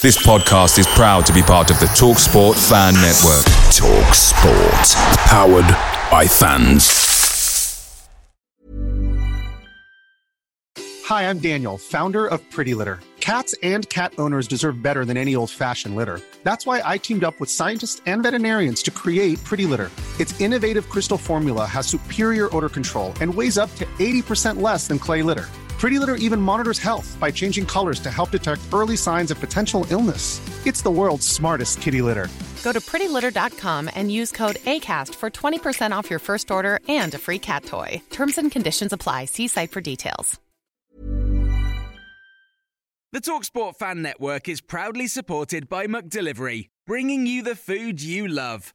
This podcast is proud to be part of the TalkSport Fan Network. TalkSport, powered by fans. Hi, I'm Daniel, founder of Pretty Litter. Cats and cat owners deserve better than any old-fashioned litter. That's why I teamed up with scientists and veterinarians to create Pretty Litter. Its innovative crystal formula has superior odor control and weighs up to 80% less than clay litter. Pretty Litter even monitors health by changing colors to help detect early signs of potential illness. It's the world's smartest kitty litter. Go to prettylitter.com and use code ACAST for 20% off your first order and a free cat toy. Terms and conditions apply. See site for details. The Talksport Fan Network is proudly supported by McDelivery, bringing you the food you love.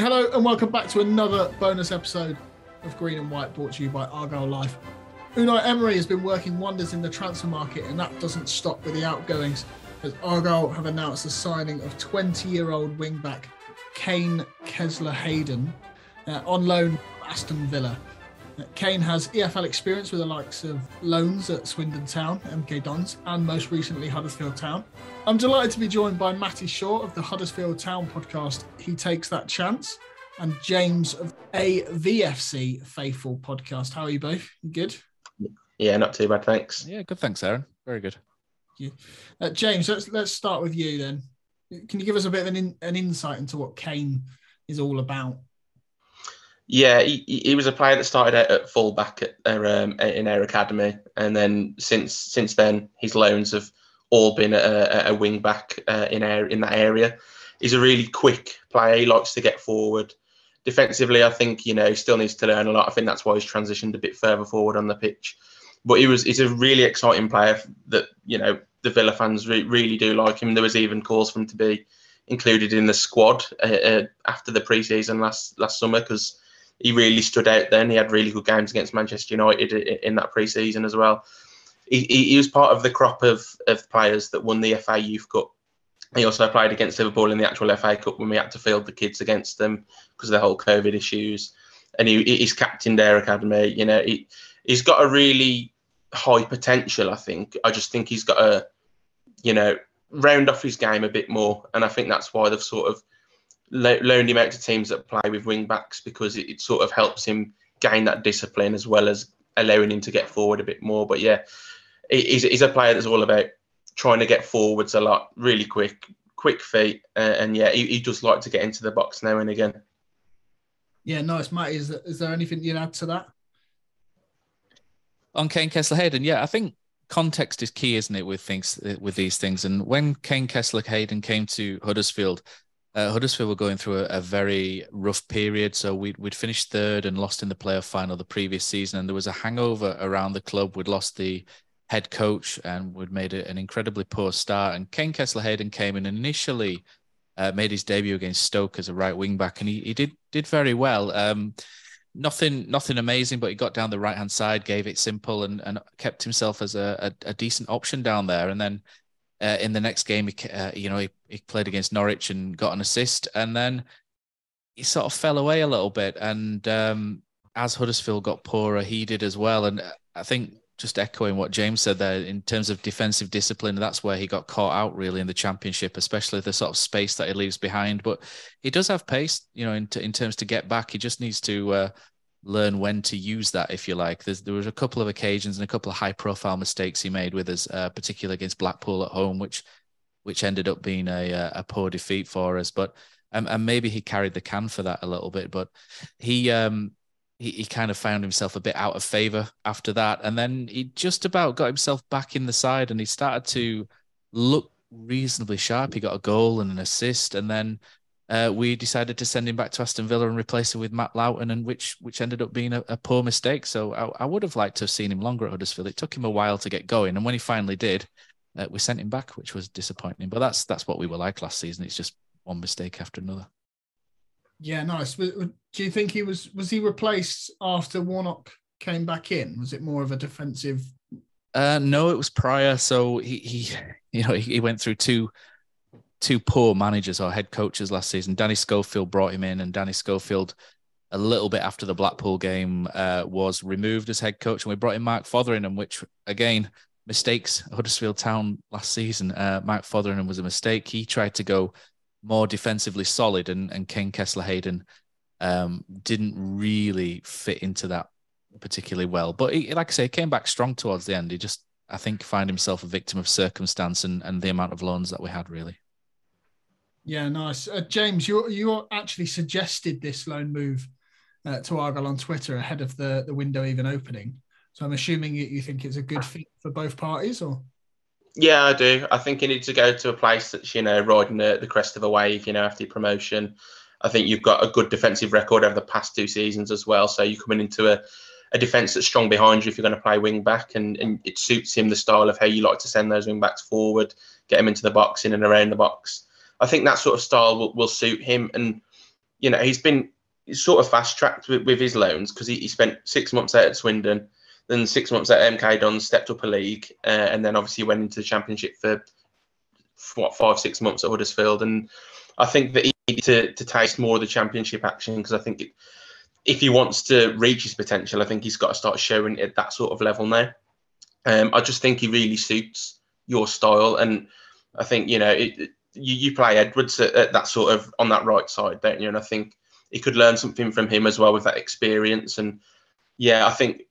Hello and welcome back to another bonus episode of Green and White brought to you by Argyle Life. Unai Emery has been working wonders in the transfer market and that doesn't stop with the outgoings as Argyle have announced the signing of 20-year-old wingback Kaine Kesler-Hayden uh, on loan from Aston Villa. Kaine has EFL experience with the likes of loans at Swindon Town, MK Dons, and most recently Huddersfield Town. I'm delighted to be joined by Matty Shaw of the Huddersfield Town podcast. He takes that chance, and James of AVFC Faithful podcast. How are you both? You good? Yeah, not too bad, thanks. Yeah, good. Thanks, Aaron. Very good. You. Uh, James, let's let's start with you then. Can you give us a bit of an in, an insight into what Kaine is all about? Yeah, he, he was a player that started out at fullback at um, in our academy, and then since since then his loans have all been a, a wing back uh, in our, in that area. He's a really quick player. He likes to get forward. Defensively, I think you know he still needs to learn a lot. I think that's why he's transitioned a bit further forward on the pitch. But he was he's a really exciting player that you know the Villa fans re- really do like him. There was even calls for him to be included in the squad uh, uh, after the preseason last last summer because he really stood out. Then he had really good games against Manchester United in that preseason as well he, he, was part of the crop of, of players that won the FA Youth Cup. He also played against Liverpool in the actual FA Cup when we had to field the kids against them because of the whole COVID issues. And he, he's captained their academy. You know, he, he's got a really high potential, I think. I just think he's got to, you know, round off his game a bit more. And I think that's why they've sort of loaned him out to teams that play with wing backs because it, it sort of helps him gain that discipline as well as allowing him to get forward a bit more. But yeah, he's, he's a player that's all about trying to get forwards a lot, really quick, quick feet, uh, and yeah, he, he does like to get into the box now and again. Yeah, nice, Matt. Is is there anything you'd add to that? On Kaine Kesler Hayden, yeah, I think context is key, isn't it, with things with these things. And when Kaine Kesler Hayden came to Huddersfield, uh, Huddersfield were going through a, a, very rough period. So we'd, we'd finished third and lost in the playoff final the previous season. And there was a hangover around the club. We'd lost the head coach and we'd made an incredibly poor start. And Kaine Kesler-Hayden came in initially uh, made his debut against Stoke as a right wing back, and he, he did did very well. Um, nothing nothing amazing, but he got down the right hand side, gave it simple, and and kept himself as a, a, a decent option down there. And then uh, in the next game, he, uh, you know, he, he played against Norwich and got an assist, and then he sort of fell away a little bit. And um, as Huddersfield got poorer, he did as well. And I think just echoing what James said there in terms of defensive discipline, that's where he got caught out really in the championship, especially the sort of space that he leaves behind. But he does have pace, you know, in, t- in terms to get back. He just needs to uh, learn when to use that, if you like. There's, there was a couple of occasions and a couple of high profile mistakes he made with us, uh, particularly against Blackpool at home, which which ended up being a, a poor defeat for us. But um, and maybe he carried the can for that a little bit. But he um, he, he kind of found himself a bit out of favor after that. And then he just about got himself back in the side and he started to look reasonably sharp. He got a goal and an assist. And then uh, we decided to send him back to Aston Villa and replace him with Matt Lowton, and which which ended up being a, a poor mistake. So I, I, would have liked to have seen him longer at Huddersfield. It took him a while to get going, and when he finally did, uh, we sent him back, which was disappointing. But that's that's what we were like last season. It's just one mistake after another. Yeah, nice. Do you think he was was he replaced after Warnock came back in? Was it more of a defensive? Uh, no, it was prior. So he he you know he, he went through two two poor managers or head coaches last season. Danny Schofield brought him in, and Danny Schofield, a little bit after the Blackpool game, uh, was removed as head coach, and we brought in Mark Fotheringham, which again mistakes Huddersfield Town last season. Uh, Mark Fotheringham was a mistake. He tried to go more defensively solid, and and Kaine Kesler Hayden um, didn't really fit into that particularly well. But he, like I say, came back strong towards the end. He just, I think, find himself a victim of circumstance and and the amount of loans that we had really. Yeah, nice. Uh, James, you you actually suggested this loan move uh, to Argyle on Twitter ahead of the the window even opening. So I'm assuming you, you think it's a good fit for both parties, or? Yeah, I do. I think you need to go to a place that's you know riding the, the crest of a wave. You know, after promotion, I think you've got a good defensive record over the past two seasons as well. So you're coming into a, a defence that's strong behind you if you're going to play wing back, and, and it suits him the style of how you like to send those wing backs forward, get him into the box, in and around the box. I think that sort of style will, will suit him. And you know, he's been sort of fast tracked with, with his loans because he, he spent six months out at Swindon then six months at MK Dons, stepped up a league, uh, and then obviously went into the championship for, for, what five six months at Huddersfield. And I think that he needs to, to taste more of the championship action because I think it, if he wants to reach his potential, I think he's got to start showing it at that sort of level now. Um, I just think he really suits your style, and I think you know it, you, you play Edwards at, at that sort of on that right side, don't you? And I think he could learn something from him as well with that experience. And yeah, I think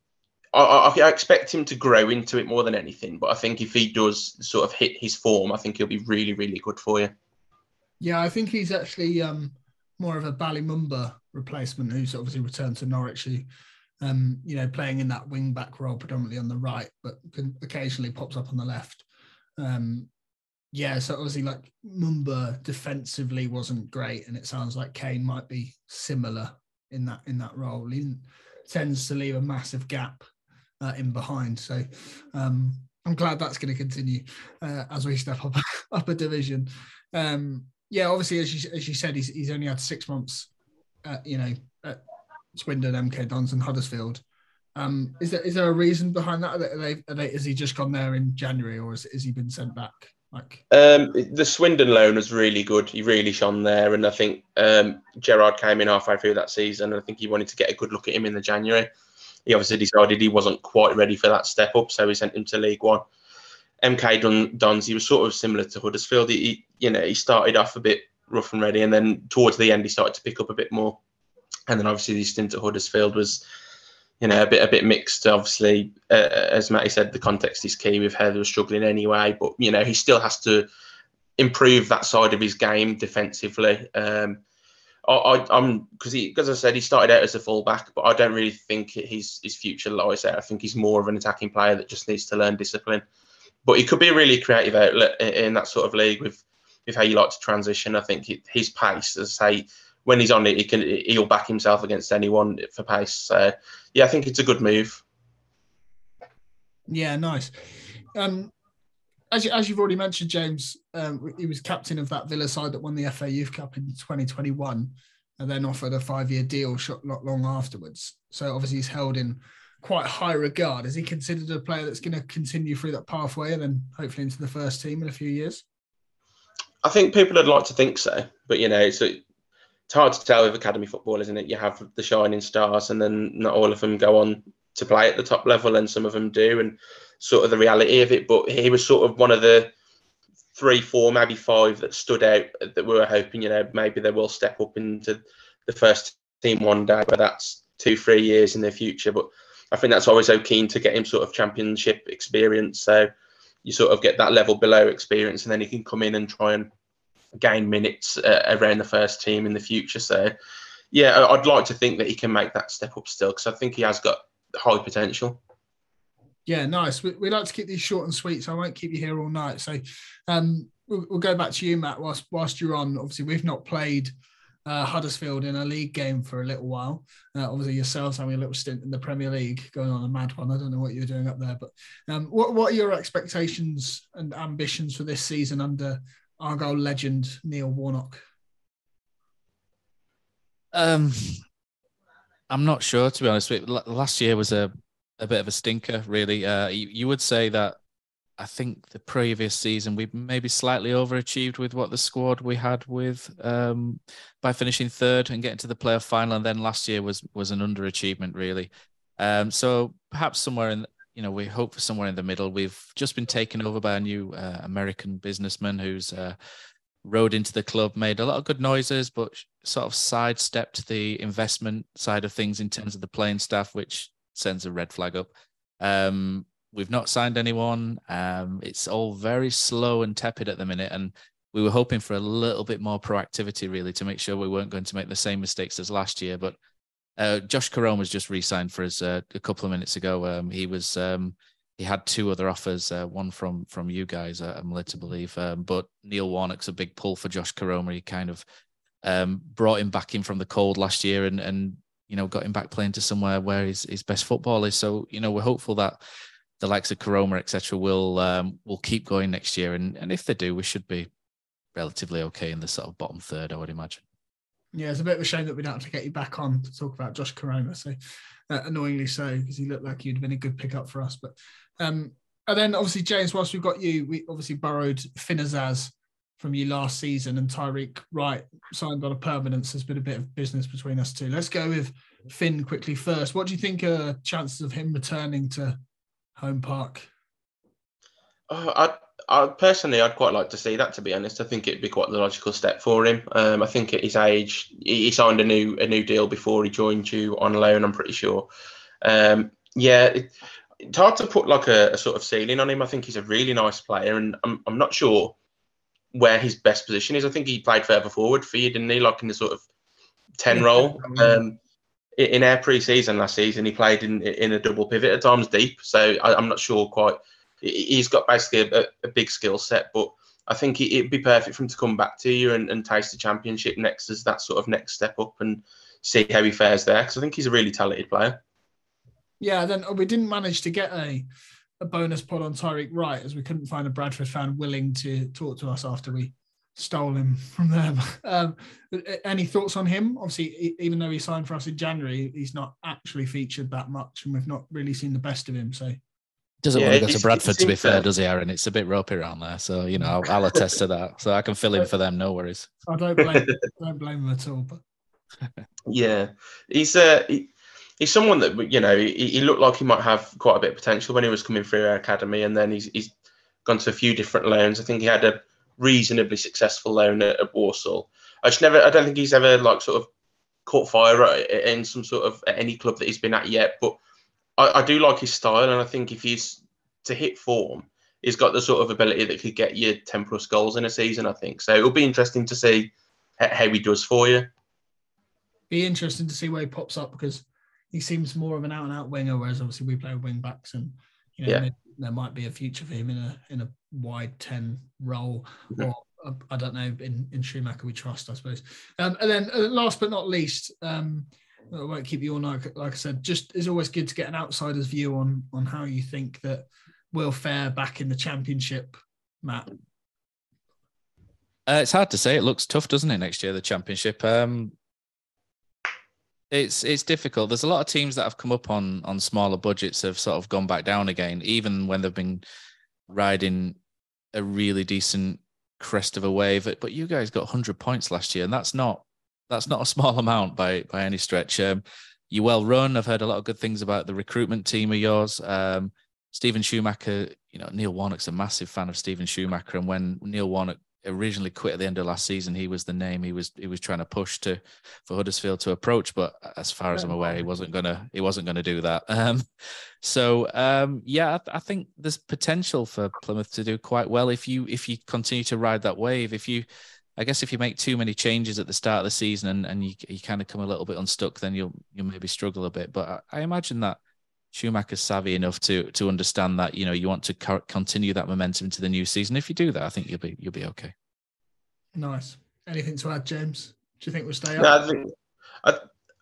I, I, expect him to grow into it more than anything. But I think if he does sort of hit his form, I think he'll be really, really good for you. Yeah, I think he's actually um, more of a Bali Mumba replacement who's obviously returned to Norwich. Who, um, you know, playing in that wing back role predominantly on the right, but occasionally pops up on the left. Um, yeah, so obviously, like Mumba defensively wasn't great, and it sounds like Kaine might be similar in that in that role. He tends to leave a massive gap uh, in behind. So um, I'm glad that's going to continue uh, as we step up up a division. Um, yeah, obviously, as you, as you said, he's, he's only had six months, at, you know, at Swindon, MK Dons, and Huddersfield. Um, is there is there a reason behind that? Are they, are they, is he just gone there in January, or has, has he been sent back? Like um, the Swindon loan was really good. He really shone there, and I think um, Gerrard came in halfway through that season. And I think he wanted to get a good look at him in the January he obviously decided he wasn't quite ready for that step up, so he sent him to League One. MK Dons, he was sort of similar to Huddersfield. He, you know, he started off a bit rough and ready, and then towards the end, he started to pick up a bit more. And then obviously, the stint at Huddersfield was, you know, a bit a bit mixed. Obviously, uh, as Matty said, the context is key with they were struggling anyway. But you know, he still has to improve that side of his game defensively. Um, I, am because he, because I said he started out as a fullback, but I don't really think his his future lies there. I think he's more of an attacking player that just needs to learn discipline. But he could be a really creative outlet in that sort of league with with how you like to transition. I think his pace, as I say, when he's on it, he can he'll back himself against anyone for pace. So yeah, I think it's a good move. Yeah, nice. Um, as, you, as you've already mentioned, James, um, he was captain of that Villa side that won the FA Youth Cup in 2021 and then offered a five year deal shot not long afterwards. So obviously he's held in quite high regard. Is he considered a player that's going to continue through that pathway and then hopefully into the first team in a few years? I think people would like to think so, but you know, it's, it's hard to tell with academy football, isn't it? You have the shining stars, and then not all of them go on to play at the top level, and some of them do. And sort of the reality of it. But he was sort of one of the three, four, maybe five that stood out that we were hoping, you know, maybe they will step up into the first team one day, but that's two, three years in the future. But I think that's always so keen to get him sort of championship experience. So you sort of get that level below experience, and then he can come in and try and gain minutes uh, around the first team in the future. So yeah, I'd like to think that he can make that step up still because I think he has got high potential. Yeah, nice. We, we like to keep these short and sweet, so I won't keep you here all night. So um, we'll, we'll go back to you, Matt, whilst, whilst you're on. Obviously, we've not played uh, Huddersfield in a league game for a little while. Uh, obviously, yourselves having a little stint in the Premier League, going on a mad one. I don't know what you're doing up there, but um, what what are your expectations and ambitions for this season under Argyle legend Neil Warnock? Um, I'm not sure to be honest. Last year was a a bit of a stinker, really. Uh, you, you would say that I think the previous season we maybe slightly overachieved with what the squad we had with um, by finishing third and getting to the playoff final, and then last year was was an underachievement really. Um, so perhaps somewhere in you know we hope for somewhere in the middle. We've just been taken over by a new uh, American businessman who's uh, rode into the club, made a lot of good noises, but sort of sidestepped the investment side of things in terms of the playing staff, which sends a red flag up. Um, We've not signed anyone. Um, it's all very slow and tepid at the minute, and we were hoping for a little bit more proactivity, really, to make sure we weren't going to make the same mistakes as last year. But uh, Josh Koroma was just re-signed for us uh, a couple of minutes ago. Um, he was um, he had two other offers, uh, one from from you guys, uh, I'm led to believe. Um, but Neil Warnock's a big pull for Josh Koroma. He kind of um, brought him back in from the cold last year, and and you know got him back playing to somewhere where his his best football is. So you know we're hopeful that the likes of Koroma, etc., will um, will keep going next year, and and if they do, we should be relatively okay in the sort of bottom third, I would imagine. Yeah, it's a bit of a shame that we don't have to get you back on to talk about Josh Koroma. So uh, annoyingly so, because he looked like you'd been a good pickup for us. But um, and then obviously James, whilst we've got you, we obviously borrowed Finn Azaz from you last season, and Tyreik Wright signed on a permanence. There's been a bit of business between us two. Let's go with Finn quickly first. What do you think are chances of him returning to home park? Uh, I, I personally, I'd quite like to see that. To be honest, I think it'd be quite the logical step for him. Um, I think at his age, he signed a new a new deal before he joined you on loan. I'm pretty sure. Um, yeah, it, it's hard to put like a, a, sort of ceiling on him. I think he's a really nice player, and I'm I'm not sure where his best position is. I think he played further forward for you, didn't he? Like in the sort of ten role. Um, in our pre-season last season, he played in in a double pivot at times deep. So I, am not sure quite. He's got basically a, a big skill set, but I think it'd be perfect for him to come back to you and, and taste the championship next as that sort of next step up and see how he fares there. Because I think he's a really talented player. Yeah, then we didn't manage to get a a bonus pod on Tyreik Wright as we couldn't find a Bradford fan willing to talk to us after we stole him from them. Um, any thoughts on him? Obviously, even though he signed for us in January, he's not actually featured that much, and we've not really seen the best of him. So doesn't yeah, want to go to Bradford, to be fair, does he, Aaron? It's a bit ropey around there, so you know I'll, I'll attest to that. So I can fill in for them, no worries. I don't blame, don't blame him at all. But yeah, he's uh, he, he's someone that you know he, he, looked like he might have quite a bit of potential when he was coming through our academy, and then he's he's gone to a few different loans. I think he had a reasonably successful loan at, at Walsall. I just never, I don't think he's ever like sort of caught fire in some sort of any club that he's been at yet. But I, I do like his style, and I think if he's to hit form, he's got the sort of ability that could get you 10 plus goals in a season, I think. So it'll be interesting to see how he does for you. Be interesting to see where he pops up because he seems more of an out and out winger, whereas obviously we play wing backs and you know yeah. there might be a future for him in a in a wide 10 role or uh, I don't know in, in Schumacher we trust I suppose um, and then uh, last but not least um, I won't keep you all night like I said just it's always good to get an outsider's view on on how you think that will fare back in the championship Matt uh, it's hard to say it looks tough doesn't it next year the championship um, it's it's difficult. There's a lot of teams that have come up on on smaller budgets have sort of gone back down again, even when they've been riding a really decent crest of a wave. But you guys got 100 points last year, and that's not that's not a small amount by by any stretch. Um, you well run. I've heard a lot of good things about the recruitment team of yours. Um, Steven Schumacher, you know, Neil Warnock's a massive fan of Steven Schumacher, and when Neil Warnock originally quit at the end of last season, he was the name he was he was trying to push to for Huddersfield to approach. But as far as I'm aware, he wasn't gonna he wasn't gonna do that. Um, so um, yeah, I, I, think there's potential for Plymouth to do quite well if you if you continue to ride that wave. If you I guess if you make too many changes at the start of the season and, and you, you kind of come a little bit unstuck, then you'll you'll maybe struggle a bit. But I, I imagine that Schumacher's savvy enough to to understand that you know you want to co- continue that momentum into the new season. If you do that, I think you'll be you'll be okay. Nice. Anything to add, James? Do you think we'll stay up? No, I think I,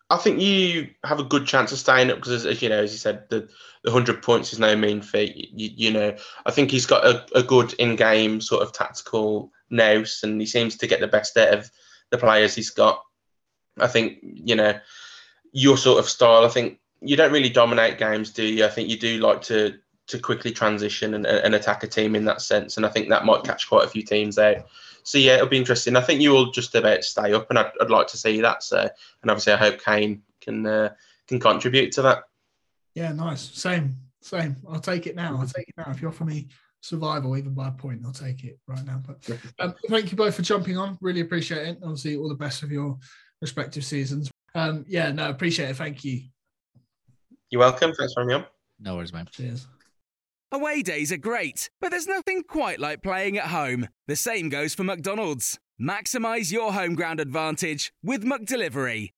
I think you have a good chance of staying up because, as, as you know, as you said, the, the hundred points is no mean feat. You, you know, I think he's got a, a good in-game sort of tactical nous, and he seems to get the best out of the players he's got. I think you know your sort of style. I think you don't really dominate games, do you? I think you do like to to quickly transition and, and attack a team in that sense, and I think that might catch quite a few teams out. So yeah, it'll be interesting. I think you will just about stay up, and I'd, I'd like to see that. So, and obviously, I hope Kaine can uh, can contribute to that. Yeah, nice. Same, same. I'll take it now. I'll take it now. If you offer me survival, even by a point, I'll take it right now. But um, thank you both for jumping on. Really appreciate it. Obviously, all the best of your respective seasons. Um, yeah, no, appreciate it. Thank you. You're welcome. Thanks for having me on. No worries, man. Cheers. Away days are great, but there's nothing quite like playing at home. The same goes for McDonald's. Maximize your home ground advantage with McDelivery.